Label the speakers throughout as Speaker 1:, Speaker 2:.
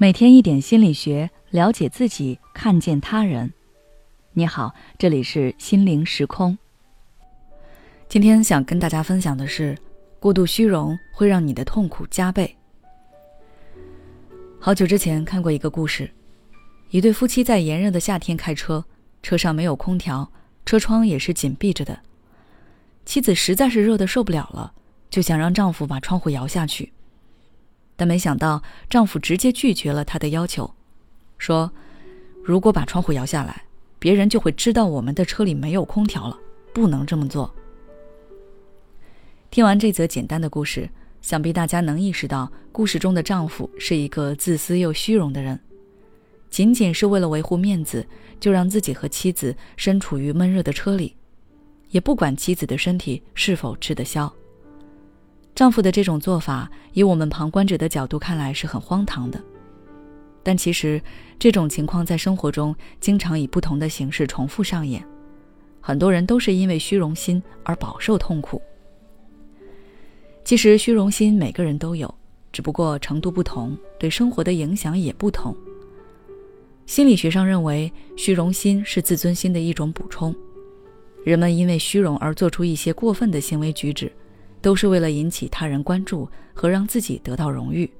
Speaker 1: 每天一点心理学，了解自己，看见他人。你好，这里是心灵时空。今天想跟大家分享的是，过度虚荣会让你的痛苦加倍。好久之前看过一个故事，一对夫妻在炎热的夏天开车，车上没有空调，车窗也是紧闭着的。妻子实在是热的受不了了，就想让丈夫把窗户摇下去。但没想到，丈夫直接拒绝了她的要求，说：“如果把窗户摇下来，别人就会知道我们的车里没有空调了，不能这么做。”听完这则简单的故事，想必大家能意识到，故事中的丈夫是一个自私又虚荣的人，仅仅是为了维护面子，就让自己和妻子身处于闷热的车里，也不管妻子的身体是否吃得消。丈夫的这种做法，以我们旁观者的角度看来是很荒唐的，但其实这种情况在生活中经常以不同的形式重复上演，很多人都是因为虚荣心而饱受痛苦。其实虚荣心每个人都有，只不过程度不同，对生活的影响也不同。心理学上认为，虚荣心是自尊心的一种补充，人们因为虚荣而做出一些过分的行为举止。都是为了引起他人关注和让自己得到荣誉，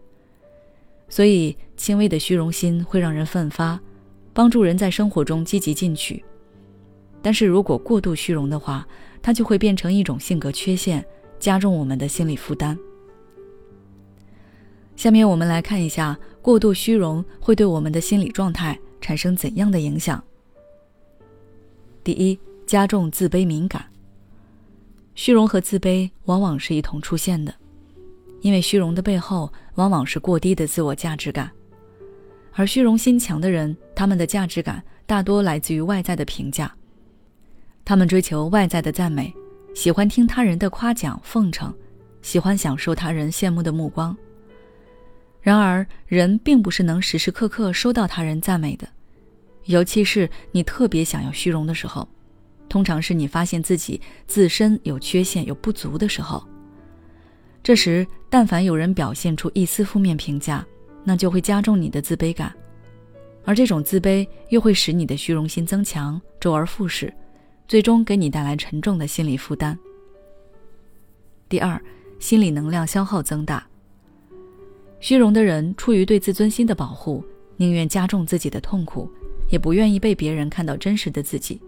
Speaker 1: 所以轻微的虚荣心会让人奋发，帮助人在生活中积极进取。但是如果过度虚荣的话，它就会变成一种性格缺陷，加重我们的心理负担。下面我们来看一下过度虚荣会对我们的心理状态产生怎样的影响。第一，加重自卑敏感。虚荣和自卑往往是一同出现的，因为虚荣的背后往往是过低的自我价值感，而虚荣心强的人，他们的价值感大多来自于外在的评价，他们追求外在的赞美，喜欢听他人的夸奖奉承，喜欢享受他人羡慕的目光。然而，人并不是能时时刻刻收到他人赞美的，尤其是你特别想要虚荣的时候。通常是你发现自己自身有缺陷、有不足的时候。这时，但凡有人表现出一丝负面评价，那就会加重你的自卑感，而这种自卑又会使你的虚荣心增强，周而复始，最终给你带来沉重的心理负担。第二，心理能量消耗增大。虚荣的人出于对自尊心的保护，宁愿加重自己的痛苦，也不愿意被别人看到真实的自己。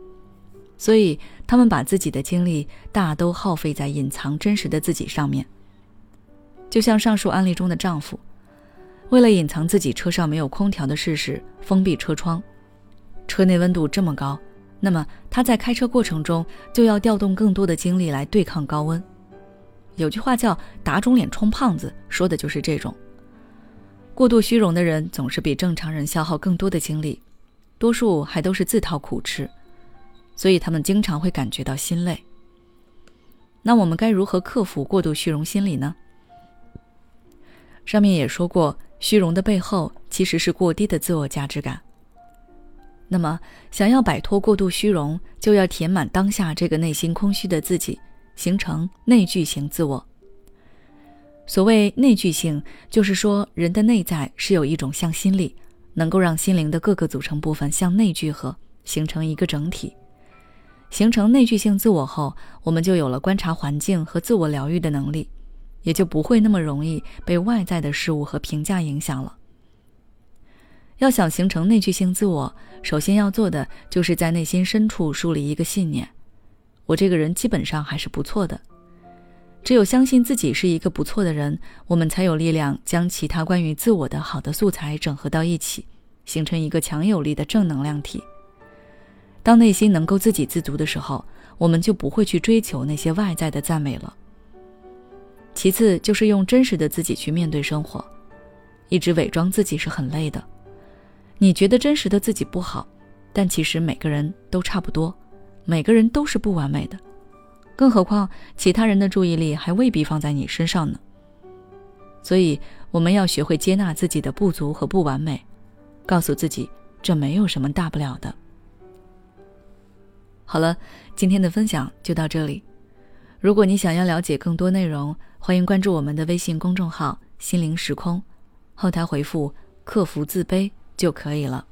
Speaker 1: 所以，他们把自己的精力大都耗费在隐藏真实的自己上面。就像上述案例中的丈夫，为了隐藏自己车上没有空调的事实，封闭车窗，车内温度这么高，那么他在开车过程中就要调动更多的精力来对抗高温。有句话叫“打肿脸充胖子”，说的就是这种。过度虚荣的人总是比正常人消耗更多的精力，多数还都是自讨苦吃。所以他们经常会感觉到心累。那我们该如何克服过度虚荣心理呢？上面也说过，虚荣的背后其实是过低的自我价值感。那么，想要摆脱过度虚荣，就要填满当下这个内心空虚的自己，形成内聚型自我。所谓内聚性，就是说人的内在是有一种向心力，能够让心灵的各个组成部分向内聚合，形成一个整体。形成内聚性自我后，我们就有了观察环境和自我疗愈的能力，也就不会那么容易被外在的事物和评价影响了。要想形成内聚性自我，首先要做的就是在内心深处树立一个信念：我这个人基本上还是不错的。只有相信自己是一个不错的人，我们才有力量将其他关于自我的好的素材整合到一起，形成一个强有力的正能量体。当内心能够自给自足的时候，我们就不会去追求那些外在的赞美了。其次，就是用真实的自己去面对生活，一直伪装自己是很累的。你觉得真实的自己不好，但其实每个人都差不多，每个人都是不完美的，更何况其他人的注意力还未必放在你身上呢。所以，我们要学会接纳自己的不足和不完美，告诉自己这没有什么大不了的。好了，今天的分享就到这里。如果你想要了解更多内容，欢迎关注我们的微信公众号“心灵时空”，后台回复克服自卑就可以了。